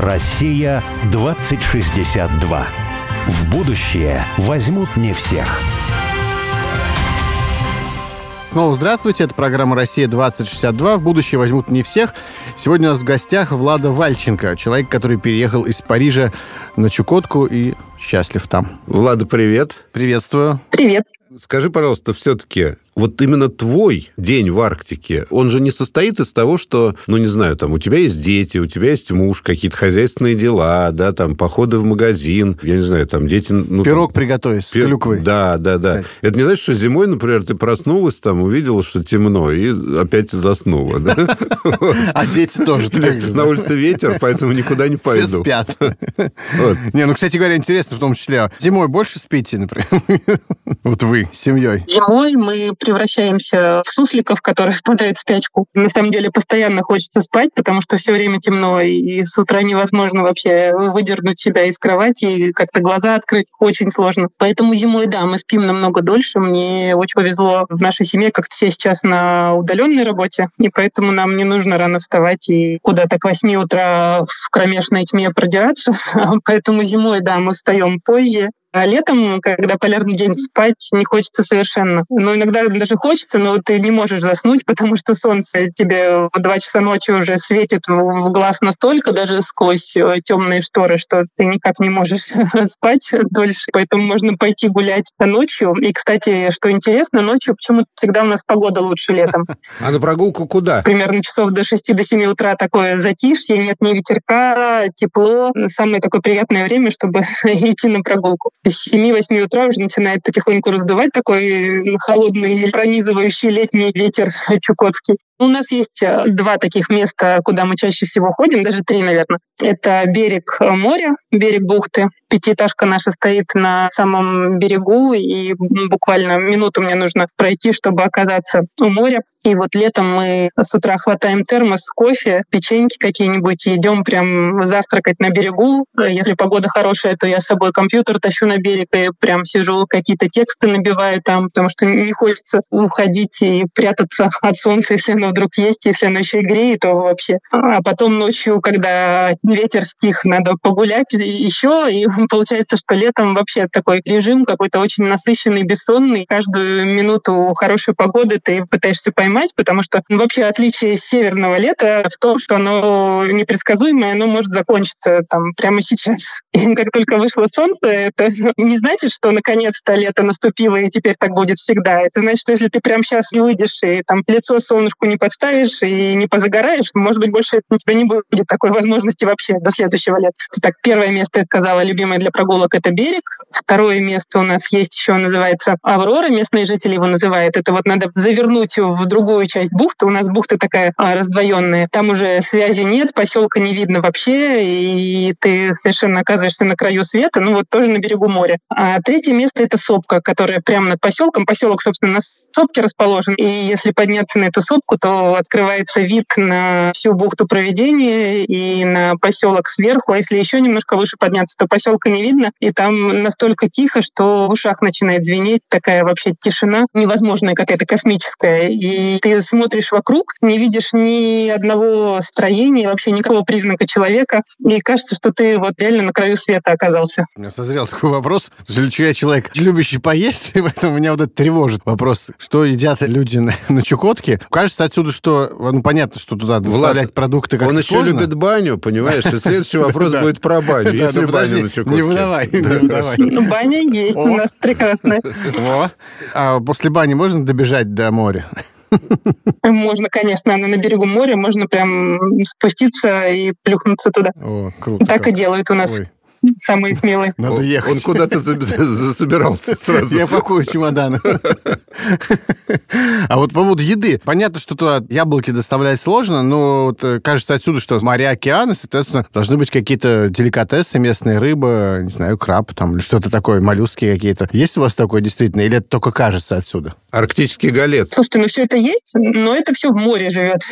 Россия 2062. В будущее возьмут не всех. Снова здравствуйте, это программа «Россия-2062». В будущее возьмут не всех. Сегодня у нас в гостях Влада Вальченко, человек, который переехал из Парижа на Чукотку и счастлив там. Влада, привет. Приветствую. Привет. Скажи, пожалуйста, все-таки вот именно твой день в Арктике, он же не состоит из того, что, ну, не знаю, там, у тебя есть дети, у тебя есть муж, какие-то хозяйственные дела, да, там, походы в магазин, я не знаю, там, дети... Ну, Пирог там, приготовить с пир... клюквой. Да, да, да. Кстати. Это не значит, что зимой, например, ты проснулась, там, увидела, что темно, и опять заснула, да? А дети тоже. На улице ветер, поэтому никуда не пойду. Все спят. Не, ну, кстати говоря, интересно в том числе, зимой больше спите, например? Вот вы, с семьей. Зимой мы превращаемся в сусликов, которые впадают в спячку. На самом деле постоянно хочется спать, потому что все время темно, и с утра невозможно вообще выдернуть себя из кровати, и как-то глаза открыть очень сложно. Поэтому зимой, да, мы спим намного дольше. Мне очень повезло в нашей семье, как все сейчас на удаленной работе, и поэтому нам не нужно рано вставать и куда-то к 8 утра в кромешной тьме продираться. Поэтому зимой, да, мы встаем позже, а летом, когда полярный день, спать не хочется совершенно. Но иногда даже хочется, но ты не можешь заснуть, потому что солнце тебе в 2 часа ночи уже светит в глаз настолько, даже сквозь э, темные шторы, что ты никак не можешь спать дольше. Поэтому можно пойти гулять ночью. И, кстати, что интересно, ночью почему-то всегда у нас погода лучше летом. А на прогулку куда? Примерно часов до 6 до 7 утра такое затишье, нет ни ветерка, тепло. Самое такое приятное время, чтобы идти на прогулку с 7-8 утра уже начинает потихоньку раздувать такой холодный, пронизывающий летний ветер чукотский. У нас есть э, два таких места, куда мы чаще всего ходим, даже три, наверное. Это берег э, моря, берег бухты. Пятиэтажка наша стоит на самом берегу, и буквально минуту мне нужно пройти, чтобы оказаться у моря. И вот летом мы с утра хватаем термос, кофе, печеньки какие-нибудь и идем прям завтракать на берегу. Если погода хорошая, то я с собой компьютер тащу на берег и прям сижу, какие-то тексты набиваю там, потому что не хочется уходить и прятаться от солнца, если оно вдруг есть, если оно еще и греет, то вообще. А потом ночью, когда ветер стих, надо погулять еще, и получается, что летом вообще такой режим какой-то очень насыщенный, бессонный. Каждую минуту хорошей погоды ты пытаешься поймать, потому что ну, вообще отличие северного лета в том, что оно непредсказуемое, оно может закончиться там прямо сейчас. И как только вышло солнце, это не значит, что наконец-то лето наступило и теперь так будет всегда. Это значит, что если ты прямо сейчас не выйдешь и там лицо солнышку не подставишь и не позагораешь, может быть, больше у тебя не будет такой возможности вообще до следующего лета. Так, первое место, я сказала, любимое для прогулок — это берег. Второе место у нас есть еще, называется Аврора. Местные жители его называют. Это вот надо завернуть в другую часть бухты. У нас бухта такая а, раздвоенная. Там уже связи нет, поселка не видно вообще, и ты совершенно оказываешься на краю света, ну вот тоже на берегу моря. А третье место — это сопка, которая прямо над поселком. Поселок, собственно, на сопке расположен. И если подняться на эту сопку, то открывается вид на всю бухту проведения и на поселок сверху. А если еще немножко выше подняться, то поселка не видно. И там настолько тихо, что в ушах начинает звенеть. Такая вообще тишина невозможная какая-то космическая. И ты смотришь вокруг, не видишь ни одного строения, вообще никакого признака человека. И кажется, что ты вот реально на краю света оказался. У меня созрел такой вопрос. Я человек, любящий поесть, поэтому меня вот это тревожит вопрос. Что едят люди на, на Чукотке? Кажется, отсюда что, ну, понятно, что туда доставлять продукты как Он еще сложно. любит баню, понимаешь? И следующий вопрос будет про баню. Есть ли баня на Чукотке? Не выдавай, не выдавай. Ну, баня есть у нас прекрасная. А после бани можно добежать до моря? Можно, конечно, она на берегу моря, можно прям спуститься и плюхнуться туда. О, круто. Так и делают у нас. Ой самые смелые. Надо ехать. Он куда-то засобирался сразу. Я пакую чемодан. А вот по поводу еды. Понятно, что туда яблоки доставлять сложно, но вот, э, кажется отсюда, что моря, океаны, соответственно, должны быть какие-то деликатесы, местная рыба, не знаю, краб там, или что-то такое, моллюски какие-то. Есть у вас такое действительно, или это только кажется отсюда? Арктический голец. Слушайте, ну все это есть, но это все в море живет.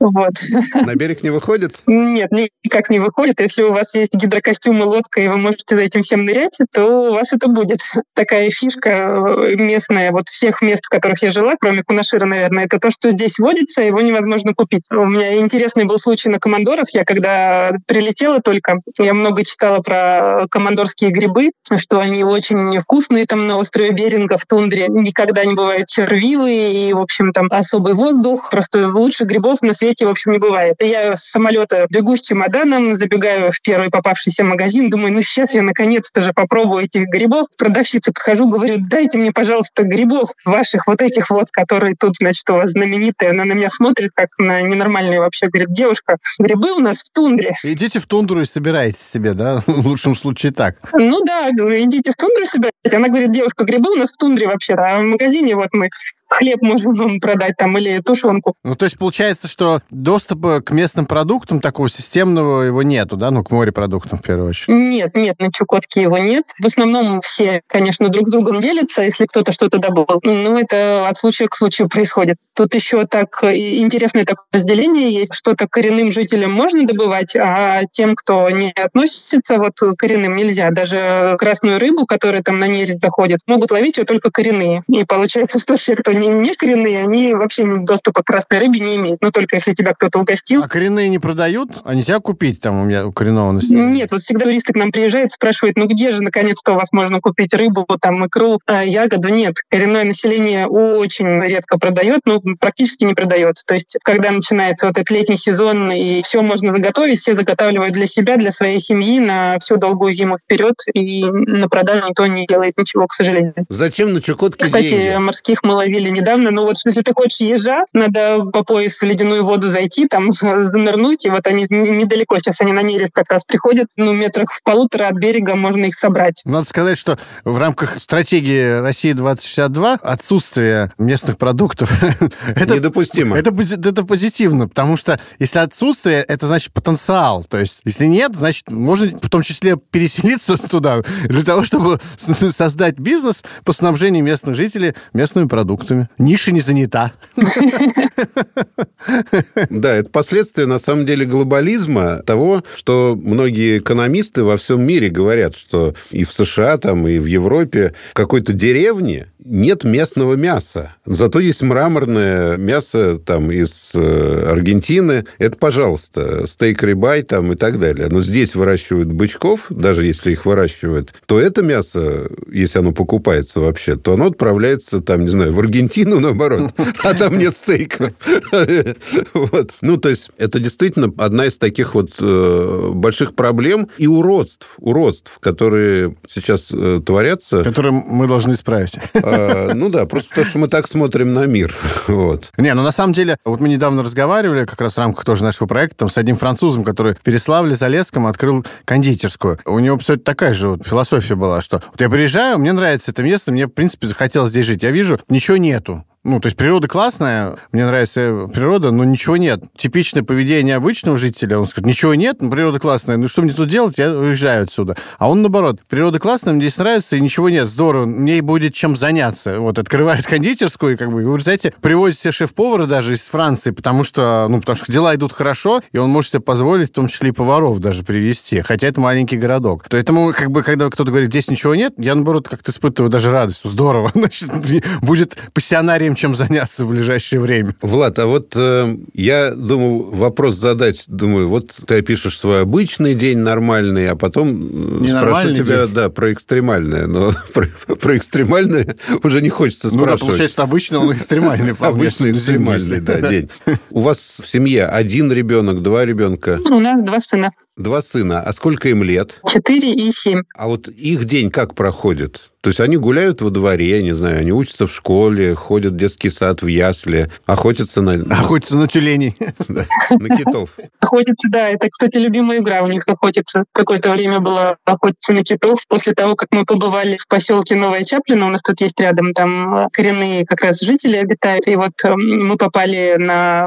Вот. На берег не выходит? Нет, никак не выходит. Если если у вас есть гидрокостюм и лодка, и вы можете за этим всем нырять, то у вас это будет. Такая фишка э, местная, вот всех мест, в которых я жила, кроме Кунашира, наверное, это то, что здесь водится, его невозможно купить. У меня интересный был случай на командорах. Я когда прилетела только, я много читала про командорские грибы, что они очень вкусные там на острове Беринга в тундре. Никогда не бывают червивые, и, в общем, там особый воздух. Просто лучше грибов на свете, в общем, не бывает. И я с самолета бегу с чемоданом, забегаю в первый попавшийся магазин, думаю, ну сейчас я наконец-то же попробую этих грибов. Продавщице подхожу, говорю, дайте мне, пожалуйста, грибов ваших вот этих вот, которые тут, значит, у вас знаменитые. Она на меня смотрит, как на ненормальную вообще. Говорит, девушка, грибы у нас в тундре. Идите в тундру и собирайте себе, да? В лучшем случае так. Ну да, идите в тундру собирайте. Она говорит, девушка, грибы у нас в тундре вообще-то, а в магазине вот мы хлеб можем вам продать там или тушенку. Ну, то есть получается, что доступа к местным продуктам такого системного его нету, да? Ну, к морепродуктам в первую очередь. Нет, нет, на Чукотке его нет. В основном все, конечно, друг с другом делятся, если кто-то что-то добыл. Но это от случая к случаю происходит. Тут еще так интересное такое разделение есть. Что-то коренным жителям можно добывать, а тем, кто не относится вот к коренным, нельзя. Даже красную рыбу, которая там на нерест заходит, могут ловить ее только коренные. И получается, что все, кто не, не коренные, они вообще доступа к красной рыбе не имеют. Но только если тебя кто-то угостил. А коренные не продают? А нельзя купить там у меня у коренного населения? Нет, вот всегда туристы к нам приезжают, спрашивают, ну где же наконец-то у вас можно купить рыбу, там икру, а ягоду? Нет, коренное население очень редко продает, ну практически не продает. То есть когда начинается вот этот летний сезон и все можно заготовить, все заготавливают для себя, для своей семьи на всю долгую зиму вперед, и на продажу никто не делает ничего, к сожалению. Зачем на Чукотке Кстати, деньги? морских мы ловили недавно, но вот если ты хочешь ежа, надо по пояс в ледяную воду зайти, там занырнуть, и вот они недалеко, сейчас они на нерест как раз приходят, ну, метрах в полутора от берега можно их собрать. Надо сказать, что в рамках стратегии России 2062 отсутствие местных продуктов это недопустимо. Это, это позитивно, потому что если отсутствие, это значит потенциал. То есть, если нет, значит, можно в том числе переселиться туда для того, чтобы создать бизнес по снабжению местных жителей местными продуктами. Ниша не занята. Да, это последствия, на самом деле, глобализма, того, что многие экономисты во всем мире говорят, что и в США, там, и в Европе в какой-то деревне нет местного мяса. Зато есть мраморное мясо там из э, Аргентины. Это, пожалуйста, стейк рибай там и так далее. Но здесь выращивают бычков, даже если их выращивают, то это мясо, если оно покупается вообще, то оно отправляется там, не знаю, в Аргентину, наоборот, а там нет стейка. Ну, то есть, это действительно одна из таких вот э, больших проблем и уродств, уродств, которые сейчас э, творятся. Которые мы должны исправить. А, ну да, просто потому что мы так смотрим на мир. Вот. Не, ну на самом деле, вот мы недавно разговаривали, как раз в рамках тоже нашего проекта, там, с одним французом, который в Переславле-Залесском открыл кондитерскую. У него абсолютно такая же вот философия была, что вот я приезжаю, мне нравится это место, мне, в принципе, захотелось здесь жить. Я вижу, ничего нету. Ну, то есть природа классная, мне нравится природа, но ничего нет. Типичное поведение обычного жителя, он скажет, ничего нет, но природа классная, ну что мне тут делать, я уезжаю отсюда. А он наоборот, природа классная, мне здесь нравится, и ничего нет, здорово, мне будет чем заняться. Вот, открывает кондитерскую, и как бы, вы знаете, привозит себе шеф-повара даже из Франции, потому что, ну, потому что дела идут хорошо, и он может себе позволить, в том числе и поваров даже привезти, хотя это маленький городок. Поэтому, как бы, когда кто-то говорит, здесь ничего нет, я, наоборот, как-то испытываю даже радость. Здорово, значит, будет пассионарием чем заняться в ближайшее время. Влад, а вот э, я думал вопрос задать. Думаю, вот ты опишешь свой обычный день нормальный, а потом спрошу тебя день. да, про экстремальное. Но про, про экстремальное уже не хочется спрашивать. Ну да, получается, обычно он экстремальный. Обычный экстремальный, да, день. У вас в семье один ребенок, два ребенка? У нас два сына. Два сына. А сколько им лет? Четыре и семь. А вот их день как проходит? То есть они гуляют во дворе, я не знаю, они учатся в школе, ходят в детский сад, в ясли, охотятся на... Охотятся на тюленей. На китов. Охотятся, да. Это, кстати, любимая игра у них охотиться. Какое-то время было охотиться на китов. После того, как мы побывали в поселке Новая Чаплина, у нас тут есть рядом, там коренные как раз жители обитают. И вот эм, мы попали на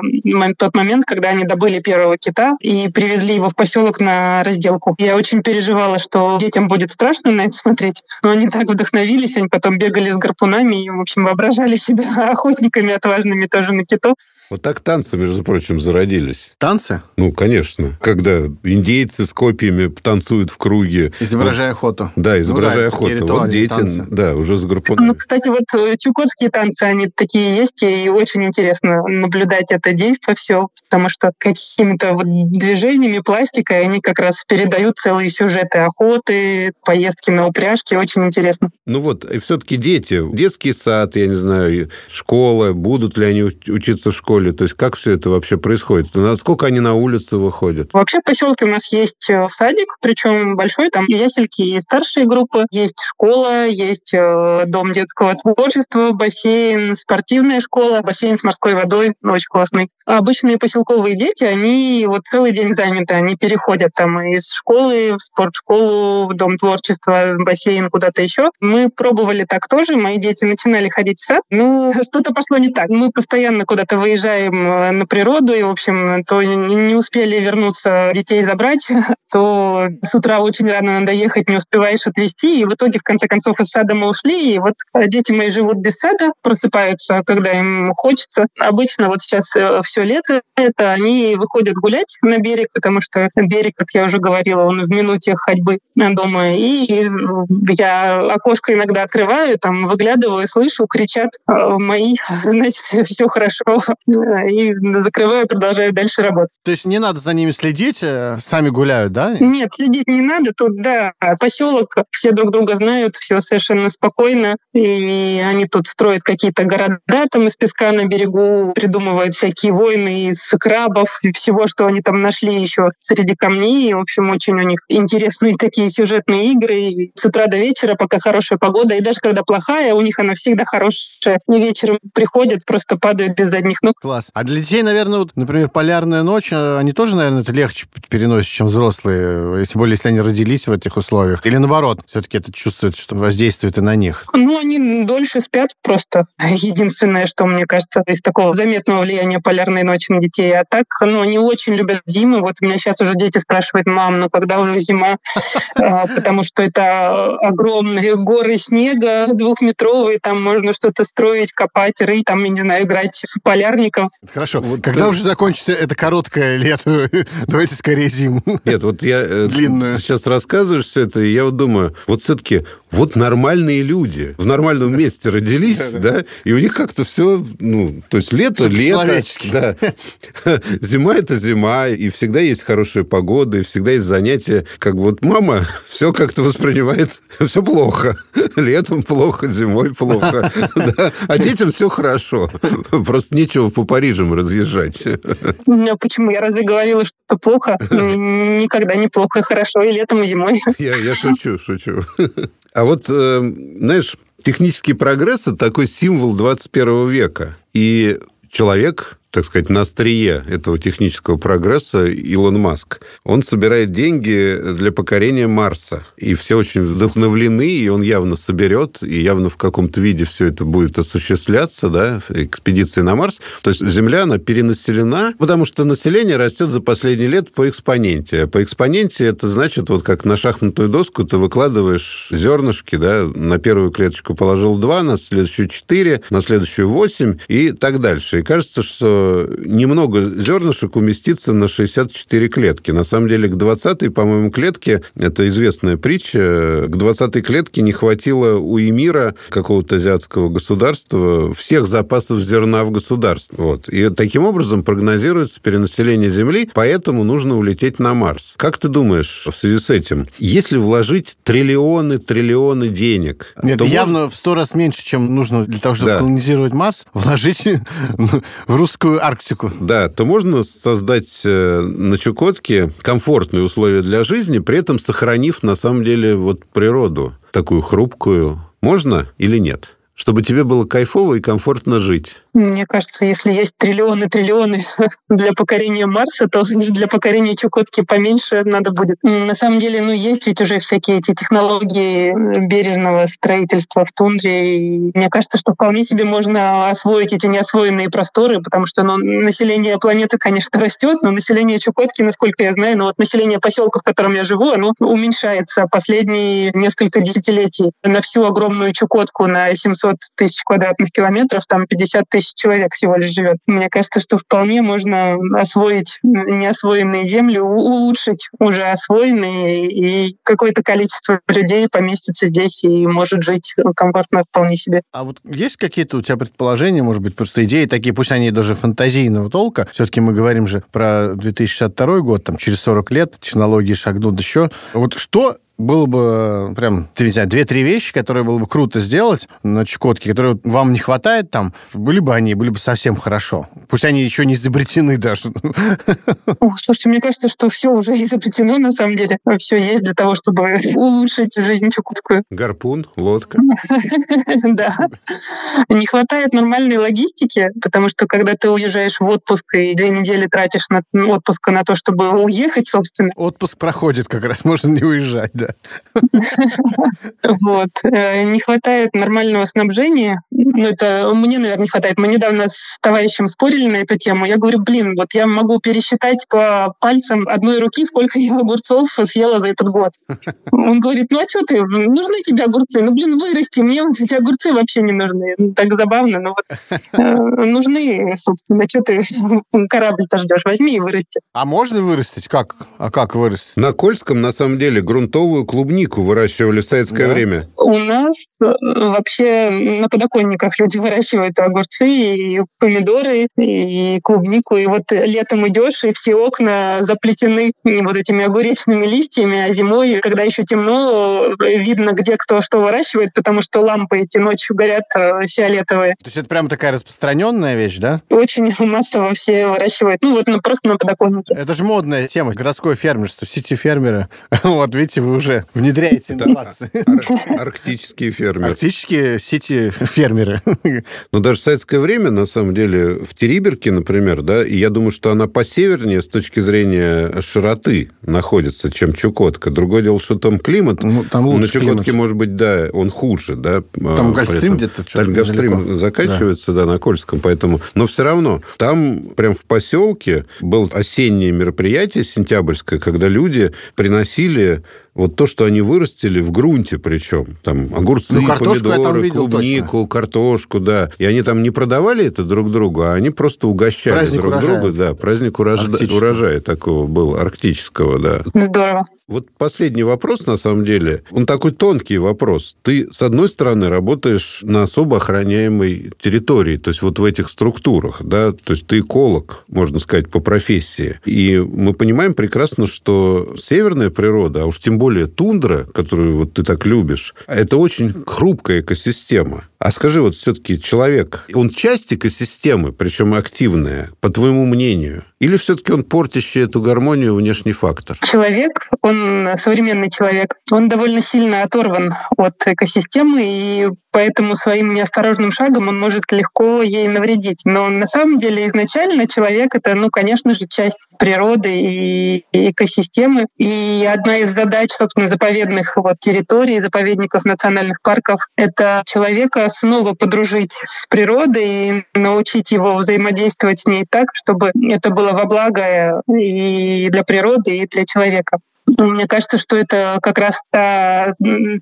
тот момент, когда они добыли первого кита и привезли его в поселок поселок на разделку. Я очень переживала, что детям будет страшно на это смотреть, но они так вдохновились, они потом бегали с гарпунами и, в общем, воображали себя охотниками отважными тоже на китов. Вот так танцы, между прочим, зародились. Танцы? Ну, конечно. Когда индейцы с копьями танцуют в круге. Изображая охоту. Да, изображая ну, да, охоту. Вот дети, танцы. да, уже с гарпунами. Ну, кстати, вот э, чукотские танцы, они такие есть, и очень интересно наблюдать это действие все, потому что какими-то вот движениями, пластикой они как раз передают целые сюжеты охоты, поездки на упряжке. Очень интересно. Ну вот, и все-таки дети, детский сад, я не знаю, школа, будут ли они учиться в школе, то есть как все это вообще происходит? Насколько они на улице выходят? Вообще в поселке у нас есть э, садик, причем большой, там и ясельки, и старшие группы, есть школа, есть э, дом детского творчества, бассейн, спортивная школа, бассейн с морской водой, очень классный. А обычные поселковые дети, они вот целый день заняты, они переходят там из школы в спортшколу, в дом творчества, в бассейн, куда-то еще. Мы пробовали так тоже, мои дети начинали ходить в сад, но что-то пошло не так. Мы постоянно куда-то выезжаем э, на природу, и, в общем, то не успели вернуться детей забрать, то с утра очень рано надо ехать, не успеваешь отвезти, и в итоге, в конце концов, из сада мы ушли, и вот дети мои живут без сада, просыпаются, когда им хочется. Обычно вот сейчас все лето это они выходят гулять на берег, потому что берег, как я уже говорила, он в минуте ходьбы дома, и я окошко иногда открываю, там выглядываю, слышу, кричат мои, значит, все хорошо, и закрываю, продолжаю дальше работать. То есть не надо за ними следить, э, сами гуляют, да? Нет, следить не надо. Тут, да, поселок, все друг друга знают, все совершенно спокойно. И они тут строят какие-то города там из песка на берегу, придумывают всякие войны из крабов и всего, что они там нашли еще среди камней. И, в общем, очень у них интересные такие сюжетные игры. И с утра до вечера, пока хорошая погода. И даже когда плохая, у них она всегда хорошая. И вечером приходят, просто падают без задних ног. Класс. А для детей, наверное, вот, например, полярная ночь, э, они тоже, наверное, это легче переносят, чем взрослые, если более если они родились в этих условиях. Или наоборот, все-таки это чувствует, что воздействует и на них. Ну, они дольше спят просто. Единственное, что, мне кажется, из такого заметного влияния полярной ночи на детей. А так, ну, они очень любят зиму. Вот у меня сейчас уже дети спрашивают, мам, ну когда уже зима? А, потому что это огромные горы снега, двухметровые, там можно что-то строить, копать, рыть, там, я не знаю, играть в полярников. Хорошо. Вот когда уже закончится это короткое лето? Давайте скорее зиму. Нет, вот я э, Длинную. сейчас рассказываешь все это, и я вот думаю, вот все-таки вот нормальные люди в нормальном месте родились, да, и у них как-то все, ну, то есть лето, лето. Человечески. Да. Зима – это зима, и всегда есть хорошая погода, и всегда есть занятия. Как вот мама все как-то воспринимает, все плохо. Летом плохо, зимой плохо. Да. А детям все хорошо. Просто нечего по Парижам разъезжать. Ну, Почему? Я разве говорила, что это плохо? Никогда не плохо, хорошо и летом, и зимой. Я, я шучу, шучу. А вот, э, знаешь, технический прогресс – это такой символ 21 века. И человек, так сказать, на острие этого технического прогресса Илон Маск. Он собирает деньги для покорения Марса. И все очень вдохновлены, и он явно соберет, и явно в каком-то виде все это будет осуществляться, да, экспедиции на Марс. То есть Земля, она перенаселена, потому что население растет за последние лет по экспоненте. А по экспоненте это значит, вот как на шахматную доску ты выкладываешь зернышки, да, на первую клеточку положил 2, на следующую 4, на следующую 8 и так дальше. И кажется, что немного зернышек уместится на 64 клетки. На самом деле, к 20-й, по-моему, клетке, это известная притча, к 20-й клетке не хватило у эмира какого-то азиатского государства всех запасов зерна в государстве. Вот. И таким образом прогнозируется перенаселение Земли, поэтому нужно улететь на Марс. Как ты думаешь в связи с этим, если вложить триллионы, триллионы денег... Нет, то явно можно- в сто раз меньше, чем нужно для того, чтобы Да. колонизировать Марс, вложить в русскую Арктику. Да, то можно создать э, на Чукотке комфортные условия для жизни, при этом сохранив на самом деле вот природу такую хрупкую. Можно или нет? Чтобы тебе было кайфово и комфортно жить. Мне кажется, если есть триллионы, триллионы для покорения Марса, то для покорения Чукотки поменьше надо будет. На самом деле, ну, есть ведь уже всякие эти технологии бережного строительства в тундре. И мне кажется, что вполне себе можно освоить эти неосвоенные просторы, потому что ну, население планеты, конечно, растет, но население Чукотки, насколько я знаю, ну вот население поселка, в котором я живу, оно уменьшается последние несколько десятилетий. На всю огромную Чукотку на 700 тысяч квадратных километров там 50 тысяч человек всего лишь живет. Мне кажется, что вполне можно освоить неосвоенные земли, улучшить уже освоенные, и какое-то количество людей поместится здесь и может жить комфортно вполне себе. А вот есть какие-то у тебя предположения, может быть, просто идеи такие, пусть они даже фантазийного толка, все-таки мы говорим же про 2062 год, там через 40 лет технологии шагнут еще. Вот что было бы э, прям, не знаю, две-три вещи, которые было бы круто сделать на Чукотке, которые вам не хватает там, были бы они, были бы совсем хорошо. Пусть они еще не изобретены даже. О, слушайте, мне кажется, что все уже изобретено на самом деле. Все есть для того, чтобы улучшить жизнь чукотскую. Гарпун, лодка. Да. Не хватает нормальной логистики, потому что когда ты уезжаешь в отпуск и две недели тратишь на отпуск на то, чтобы уехать, собственно. Отпуск проходит как раз, можно не уезжать, да да. Вот. Э, не хватает нормального снабжения. Ну, это мне, наверное, не хватает. Мы недавно с товарищем спорили на эту тему. Я говорю, блин, вот я могу пересчитать по пальцам одной руки, сколько я огурцов съела за этот год. Он говорит, ну а что ты, нужны тебе огурцы? Ну, блин, вырасти, мне вот эти огурцы вообще не нужны. Ну, так забавно, но вот э, нужны, собственно, что ты корабль-то ждешь? Возьми и вырасти. А можно вырастить? Как? А как вырастить? На Кольском, на самом деле, грунтовый здоровую клубнику выращивали в советское да. время? У нас э, вообще на подоконниках люди выращивают огурцы и помидоры, и клубнику. И вот летом идешь, и все окна заплетены вот этими огуречными листьями, а зимой, когда еще темно, видно, где кто что выращивает, потому что лампы эти ночью горят э, фиолетовые. То есть это прям такая распространенная вещь, да? Очень массово все выращивают. Ну вот ну, просто на подоконнике. Это же модная тема, городское фермерство, сити-фермеры. Вот видите, вы уже внедряете инновации. Арктические фермеры. Арктические сети-фермеры. Но даже в советское время, на самом деле, в Териберке, например, да, и я думаю, что она посевернее с точки зрения широты находится, чем Чукотка. Другое дело, что там климат. Ну, там лучше На Чукотке, климат. может быть, да, он хуже, да. Там Гольфстрим где-то Там Гольфстрим заканчивается, да. да, на Кольском, поэтому... Но все равно, там прям в поселке было осеннее мероприятие сентябрьское, когда люди приносили вот то, что они вырастили в грунте причем, там огурцы, ну, помидоры, клубнику, точно. картошку, да, и они там не продавали это друг другу, а они просто угощали праздник друг урожая. друга, да, праздник урожая, урожая такого был, арктического, да. Здорово. Вот последний вопрос, на самом деле, он такой тонкий вопрос. Ты, с одной стороны, работаешь на особо охраняемой территории, то есть вот в этих структурах, да, то есть ты эколог, можно сказать, по профессии. И мы понимаем прекрасно, что северная природа, а уж тем более тундра, которую вот ты так любишь, это очень хрупкая экосистема. А скажи, вот все-таки человек, он часть экосистемы, причем активная, по твоему мнению? Или все-таки он портящий эту гармонию внешний фактор? Человек, он современный человек, он довольно сильно оторван от экосистемы, и поэтому своим неосторожным шагом он может легко ей навредить. Но на самом деле изначально человек — это, ну, конечно же, часть природы и экосистемы. И одна из задач, собственно, заповедных вот территорий, заповедников национальных парков — это человека снова подружить с природой и научить его взаимодействовать с ней так, чтобы это было во благо и для природы, и для человека. Мне кажется, что это как раз та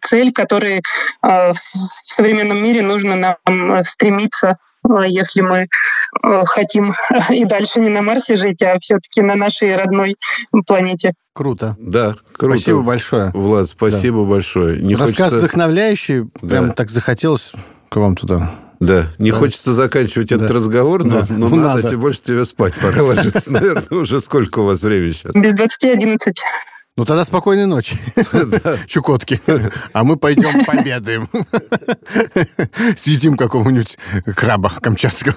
цель, которой а, в современном мире нужно нам стремиться, а, если мы а, хотим и дальше не на Марсе жить, а все-таки на нашей родной планете. Круто. Да, круто. Спасибо большое. Влад, спасибо да. большое. Не Рассказ хочется... вдохновляющий. Прям да. так захотелось к вам туда. Да, не да. хочется заканчивать да. этот разговор, но, да. но ну, надо, надо, тем больше тебе спать пора ложиться. Наверное, уже сколько у вас времени сейчас? Без 20-11. Ну, тогда спокойной ночи, Чукотки. А мы пойдем победаем. Съедим какого-нибудь краба камчатского.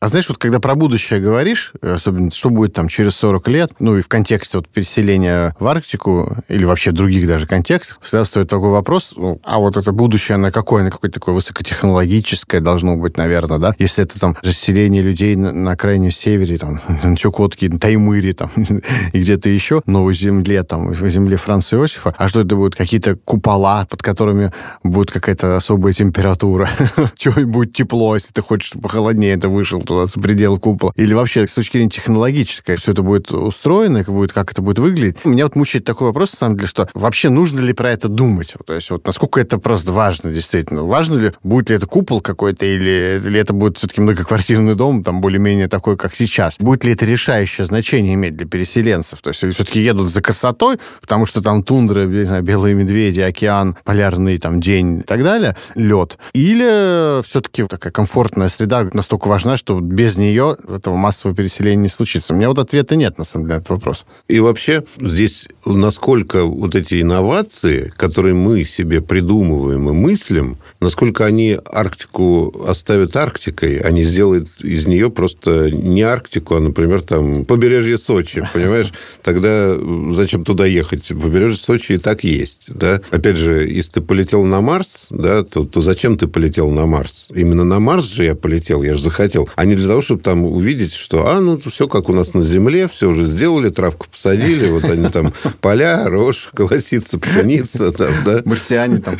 А знаешь, вот когда про будущее говоришь, особенно что будет там через 40 лет, ну и в контексте вот переселения в Арктику или вообще в других даже контекстах, всегда стоит такой вопрос, ну, а вот это будущее, на какое? На какое-то такое высокотехнологическое должно быть, наверное, да? Если это там расселение людей на, на крайнем севере, там, на Чукотке, на Таймыре, там, и где-то еще, Новой Земле, там, в земле Франца Иосифа, а что это будут какие-то купола, под которыми будет какая-то особая температура, чего будет тепло, если ты хочешь, чтобы похолоднее это вышел туда, за пределы купола. Или вообще, с точки зрения технологической, все это будет устроено, как, будет, как это будет выглядеть. Меня вот мучает такой вопрос, на самом деле, что вообще нужно ли про это думать? То есть вот насколько это просто важно, действительно. Важно ли, будет ли это купол какой-то, или, или это будет все-таки многоквартирный дом, там более-менее такой, как сейчас? Будет ли это решающее значение иметь для переселенцев? То есть все-таки едут за красотой, потому что там тундра, не знаю, белые медведи, океан, полярный там день и так далее, лед. Или все-таки такая комфортная среда настолько важна, что без нее этого массового переселения не случится? У меня вот ответа нет, на самом деле, на этот вопрос. И вообще здесь насколько вот эти инновации, которые мы себе придумываем и мыслим, насколько они Арктику оставят Арктикой, они сделают из нее просто не Арктику, а, например, там побережье Сочи, понимаешь? Тогда зачем туда ехать? Побережье Сочи и так есть, да? Опять же, если ты полетел на Марс, да, то, то зачем ты полетел на Марс? Именно на Марс же я полетел, я же захотел. А не для того, чтобы там увидеть, что, а, ну, все как у нас на Земле, все уже сделали, травку посадили, вот они там поля, рожь, колосица, пшеница, там, да? Марсиане там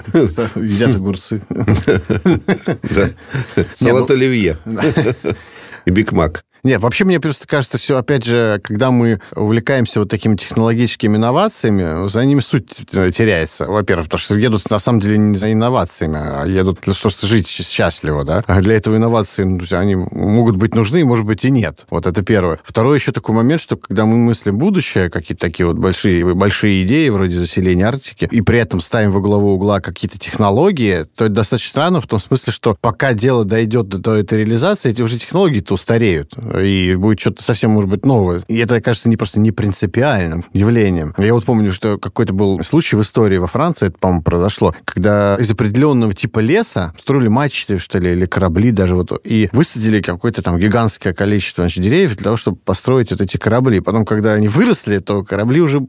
едят огурцы. Салат ну, оливье. И Биг Мак. Нет, вообще мне просто кажется, все, опять же, когда мы увлекаемся вот такими технологическими инновациями, за ними суть теряется. Во-первых, потому что едут на самом деле не за инновациями, а едут для того, чтобы жить счастливо, да. А для этого инновации, ну, они могут быть нужны, может быть, и нет. Вот это первое. Второй еще такой момент, что когда мы мыслим будущее, какие-то такие вот большие, большие идеи вроде заселения Арктики, и при этом ставим во главу угла какие-то технологии, то это достаточно странно в том смысле, что пока дело дойдет до, до этой реализации, эти уже технологии-то устареют и будет что-то совсем, может быть, новое. И это, кажется, не просто не принципиальным явлением. Я вот помню, что какой-то был случай в истории во Франции, это, по-моему, произошло, когда из определенного типа леса строили мачты, что ли, или корабли даже вот, и высадили какое-то там гигантское количество значит, деревьев для того, чтобы построить вот эти корабли. Потом, когда они выросли, то корабли уже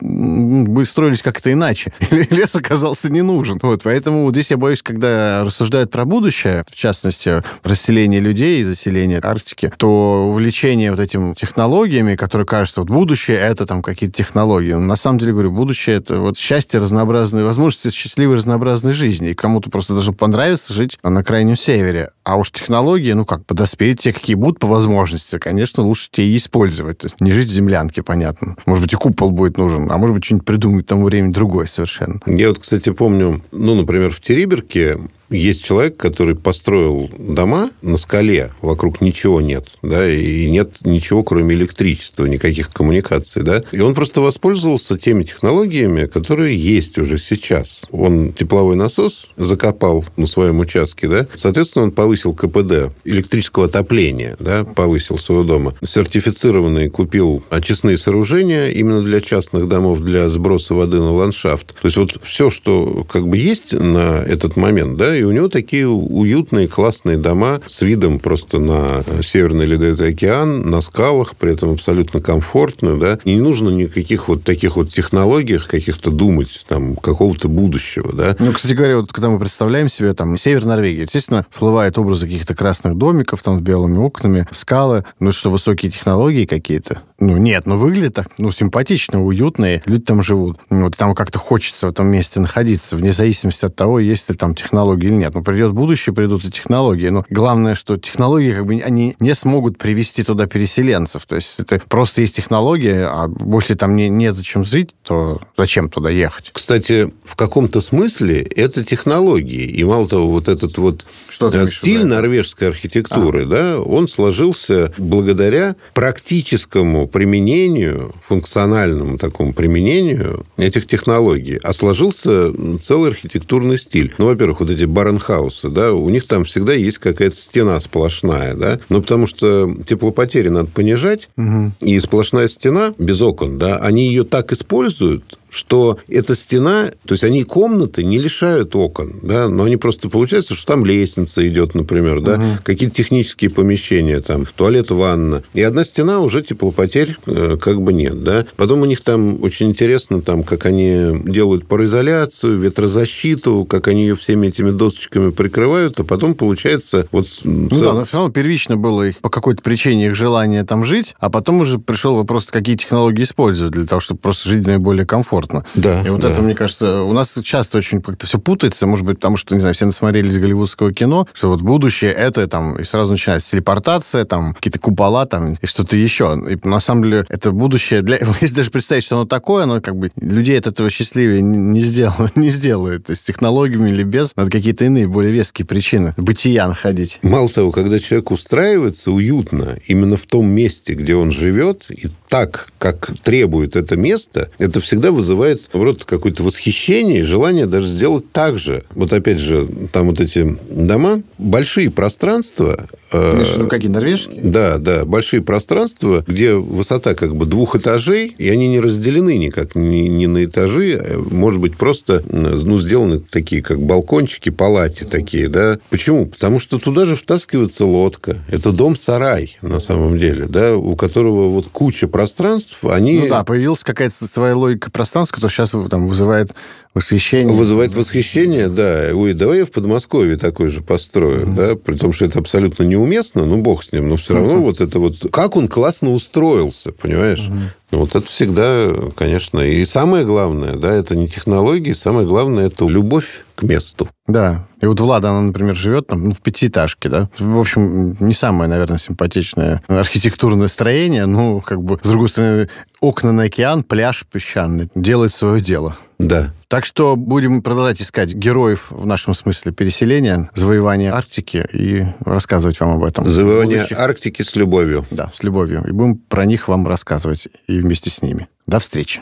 строились как-то иначе. Лес оказался не нужен. Вот, поэтому вот здесь я боюсь, когда рассуждают про будущее, в частности, расселение людей и заселение Арктики, то увлечение вот этим технологиями, которые кажется, вот будущее это там какие-то технологии. Но на самом деле, говорю, будущее это вот счастье разнообразные возможности счастливой разнообразной жизни. И кому-то просто должно понравиться жить на крайнем севере. А уж технологии, ну как, подоспеют те, какие будут по возможности, конечно, лучше те и использовать. Не жить в землянке, понятно. Может быть, и купол будет нужен, а может быть, что-нибудь придумать тому времени другой совершенно. Я вот, кстати, помню, ну, например, в Териберке есть человек, который построил дома на скале, вокруг ничего нет, да, и нет ничего, кроме электричества, никаких коммуникаций, да, и он просто воспользовался теми технологиями, которые есть уже сейчас. Он тепловой насос закопал на своем участке, да, соответственно, он повысил КПД электрического отопления, да, повысил своего дома. Сертифицированный купил очистные сооружения именно для частных домов, для сброса воды на ландшафт. То есть вот все, что как бы есть на этот момент, да, и у него такие уютные, классные дома с видом просто на Северный Ледовитый океан, на скалах, при этом абсолютно комфортно, да. И не нужно никаких вот таких вот технологиях каких-то думать, там, какого-то будущего, да. Ну, кстати говоря, вот когда мы представляем себе там север Норвегии, естественно, всплывают образы каких-то красных домиков там с белыми окнами, скалы, ну что, высокие технологии какие-то? Ну, нет, ну, выглядит так, ну, симпатично, уютно, и люди там живут. Вот там как-то хочется в этом месте находиться, вне зависимости от того, есть ли там технологии или нет. Ну, придет будущее, придут и технологии. Но главное, что технологии, как бы, они не смогут привести туда переселенцев. То есть это просто есть технология, а если там не, не зачем жить, то зачем туда ехать? Кстати, в каком-то смысле это технологии. И мало того, вот этот вот что стиль норвежской архитектуры, а. да, он сложился благодаря практическому применению, функциональному такому применению этих технологий. А сложился целый архитектурный стиль. Ну, во-первых, вот эти баренхаусы, да, у них там всегда есть какая-то стена сплошная, да, ну, потому что теплопотери надо понижать, угу. и сплошная стена без окон, да, они ее так используют, что эта стена, то есть они комнаты не лишают окон, да, но они просто получается, что там лестница идет, например, да, угу. какие-то технические помещения, там, туалет, ванна. И одна стена уже теплопотерь э, как бы нет, да. Потом у них там очень интересно, там, как они делают пароизоляцию, ветрозащиту, как они ее всеми этими досочками прикрывают, а потом получается вот... Ну цел... да, но все равно первично было их по какой-то причине их желание там жить, а потом уже пришел вопрос, какие технологии использовать для того, чтобы просто жить наиболее комфортно. Да. И вот да. это, мне кажется, у нас часто очень как-то все путается, может быть, потому что, не знаю, все насмотрелись голливудского кино, что вот будущее это там, и сразу начинается телепортация, там, какие-то купола там, и что-то еще. И на самом деле это будущее, для... если даже представить, что оно такое, оно как бы людей от этого счастливее не, сделает, не сделает. То есть технологиями или без, надо какие-то иные, более веские причины бытия находить. Мало того, когда человек устраивается уютно именно в том месте, где он живет, и так, как требует это место, это всегда вызывает, наоборот, какое-то восхищение желание даже сделать так же. Вот опять же, там вот эти дома, большие пространства, ну, какие, норвежские? Да, да. Большие пространства, где высота как бы двух этажей, и они не разделены никак ни, ни на этажи. А, может быть, просто ну, сделаны такие, как балкончики, палати такие, да. Почему? Потому что туда же втаскивается лодка. Это дом-сарай, на самом деле, да, у которого вот куча пространств, они... Ну да, появилась какая-то своя логика пространства, которая сейчас там вызывает Восхищение. Вызывает восхищение, да. Ой, давай я в Подмосковье такой же построю, mm-hmm. да, при том, что это абсолютно неуместно, ну, бог с ним, но все равно mm-hmm. вот это вот... Как он классно устроился, понимаешь? Mm-hmm. Вот это всегда, конечно, и самое главное, да, это не технологии, самое главное, это любовь к месту. Да. И вот Влада, она, например, живет там ну, в пятиэтажке, да. В общем, не самое, наверное, симпатичное архитектурное строение, ну, как бы, с другой стороны, окна на океан, пляж песчаный, делает свое дело. Да. Так что будем продолжать искать героев в нашем смысле переселения, завоевания Арктики и рассказывать вам об этом. Завоевание будущих... Арктики с любовью. Да, с любовью. И будем про них вам рассказывать и вместе с ними. До встречи.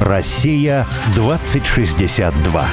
Россия 2062.